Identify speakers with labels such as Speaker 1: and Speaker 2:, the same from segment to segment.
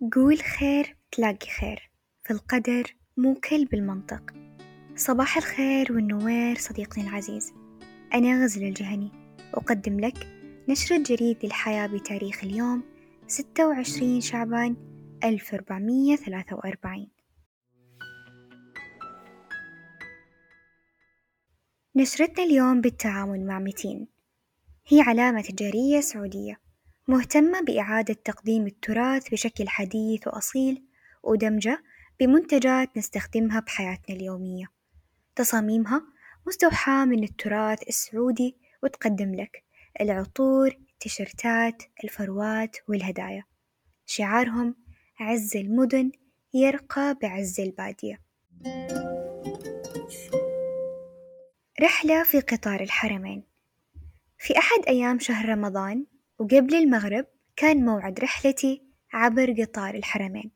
Speaker 1: قول خير تلاقي خير. في القدر مو كل بالمنطق. صباح الخير والنوير صديقنا العزيز. أنا غزل الجهني. أقدم لك نشرة جريد للحياة بتاريخ اليوم ستة وعشرين شعبان ألف أربعمية ثلاثة وأربعين. نشرتنا اليوم بالتعاون مع متين. هي علامة تجارية سعودية. مهتمة بإعادة تقديم التراث بشكل حديث وأصيل ودمجة بمنتجات نستخدمها بحياتنا اليومية. تصاميمها مستوحاة من التراث السعودي وتقدم لك العطور التيشيرتات الفروات والهدايا. شعارهم عز المدن يرقى بعز البادية. رحلة في قطار الحرمين. في أحد أيام شهر رمضان وقبل المغرب كان موعد رحلتي عبر قطار الحرمين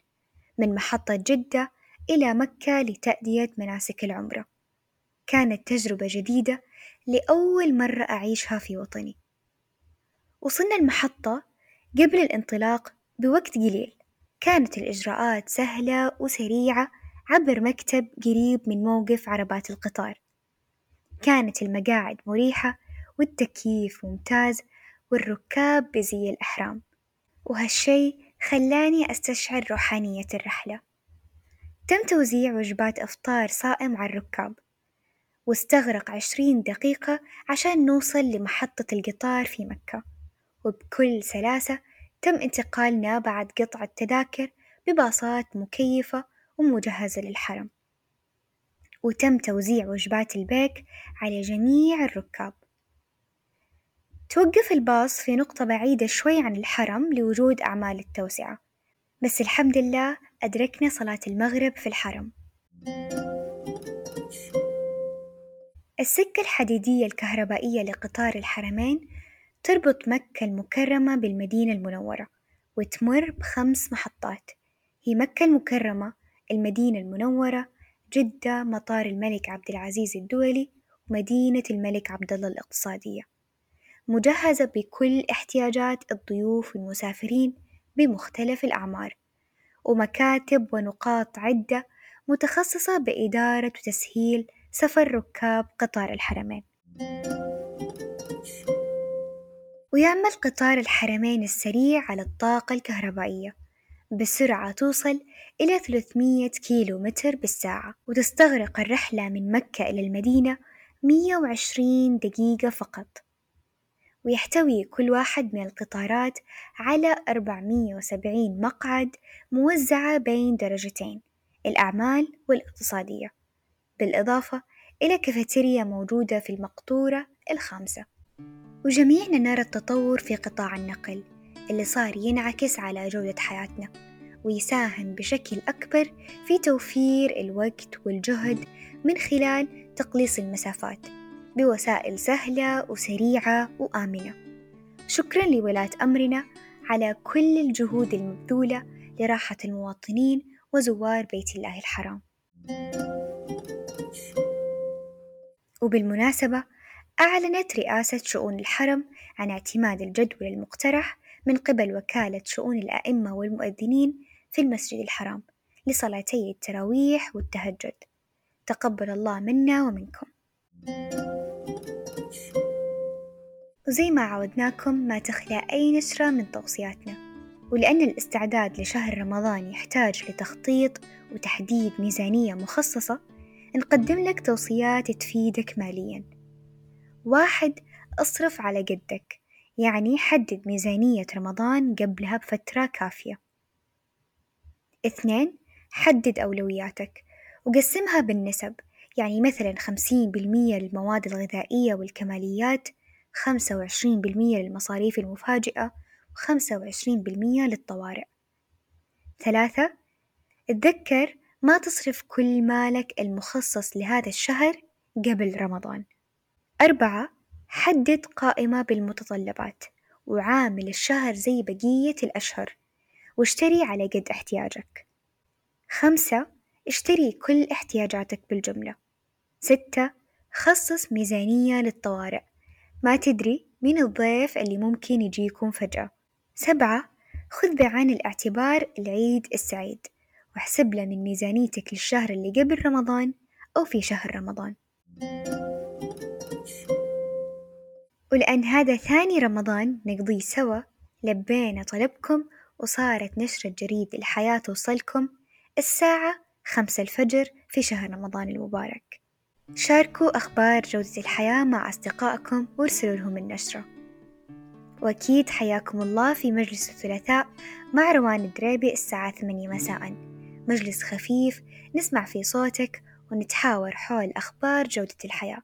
Speaker 1: من محطة جدة إلى مكة لتأدية مناسك العمرة. كانت تجربة جديدة لأول مرة أعيشها في وطني. وصلنا المحطة قبل الانطلاق بوقت قليل. كانت الإجراءات سهلة وسريعة عبر مكتب قريب من موقف عربات القطار. كانت المقاعد مريحة والتكييف ممتاز والركاب بزي الأحرام. وهالشي خلاني أستشعر روحانية الرحلة. تم توزيع وجبات إفطار صائم على الركاب. واستغرق عشرين دقيقة عشان نوصل لمحطة القطار في مكة. وبكل سلاسة تم انتقالنا بعد قطع التذاكر بباصات مكيفة ومجهزة للحرم. وتم توزيع وجبات البيك على جميع الركاب. توقف الباص في نقطة بعيدة شوي عن الحرم لوجود أعمال التوسعة. بس الحمد لله أدركنا صلاة المغرب في الحرم. السكة الحديدية الكهربائية لقطار الحرمين تربط مكة المكرمة بالمدينة المنورة وتمر بخمس محطات. هي مكة المكرمة المدينة المنورة جدة مطار الملك عبد العزيز الدولي ومدينة الملك عبد الله الإقتصادية. مجهزة بكل احتياجات الضيوف والمسافرين بمختلف الأعمار ومكاتب ونقاط عدة متخصصة بإدارة وتسهيل سفر ركاب قطار الحرمين. ويعمل قطار الحرمين السريع على الطاقة الكهربائية بسرعة توصل إلى 300 كيلو متر بالساعة وتستغرق الرحلة من مكة إلى المدينة 120 دقيقة فقط. ويحتوي كل واحد من القطارات على 470 مقعد موزعة بين درجتين الأعمال والاقتصادية بالإضافة إلى كافيتيريا موجودة في المقطورة الخامسة. وجميعنا نرى التطور في قطاع النقل اللي صار ينعكس على جودة حياتنا ويساهم بشكل أكبر في توفير الوقت والجهد من خلال تقليص المسافات. بوسائل سهلة وسريعة وآمنة. شكرا لولاة أمرنا على كل الجهود المبذولة لراحة المواطنين وزوار بيت الله الحرام. وبالمناسبة أعلنت رئاسة شؤون الحرم عن اعتماد الجدول المقترح من قبل وكالة شؤون الأئمة والمؤذنين في المسجد الحرام لصلاتي التراويح والتهجد. تقبل الله منا ومنكم. وزي ما عودناكم ما تخلى أي نشرة من توصياتنا. ولأن الاستعداد لشهر رمضان يحتاج لتخطيط وتحديد ميزانية مخصصة نقدم لك توصيات تفيدك ماليا. واحد اصرف على قدك يعني حدد ميزانية رمضان قبلها بفترة كافية. اثنين حدد أولوياتك وقسمها بالنسب يعني مثلا خمسين بالمية للمواد الغذائية والكماليات خمسة وعشرين بالمية للمصاريف المفاجئة وخمسة وعشرين بالمية للطوارئ. ثلاثة اتذكر ما تصرف كل مالك المخصص لهذا الشهر قبل رمضان. أربعة حدد قائمة بالمتطلبات وعامل الشهر زي بقية الأشهر واشتري على قد احتياجك. خمسة اشتري كل احتياجاتك بالجملة ستة خصص ميزانية للطوارئ. ما تدري مين الضيف اللي ممكن يجيكم فجأة. سبعة خذ بعين الاعتبار العيد السعيد واحسب له من ميزانيتك للشهر اللي قبل رمضان أو في شهر رمضان. ولأن هذا ثاني رمضان نقضيه سوا لبينا طلبكم وصارت نشرة جريد الحياة توصلكم الساعة خمسة الفجر في شهر رمضان المبارك. شاركوا أخبار جودة الحياة مع أصدقائكم وارسلوا لهم النشرة. وأكيد حياكم الله في مجلس الثلاثاء مع روان الدريبي الساعة ثمانية مساء. مجلس خفيف نسمع فيه صوتك ونتحاور حول أخبار جودة الحياة.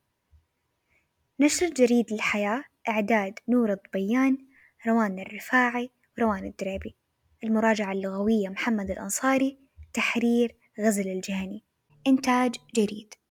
Speaker 1: نشر جريد الحياة إعداد نور الضبيان روان الرفاعي روان الدريبي. المراجعة اللغوية محمد الأنصاري تحرير غزل الجهني. إنتاج جريد.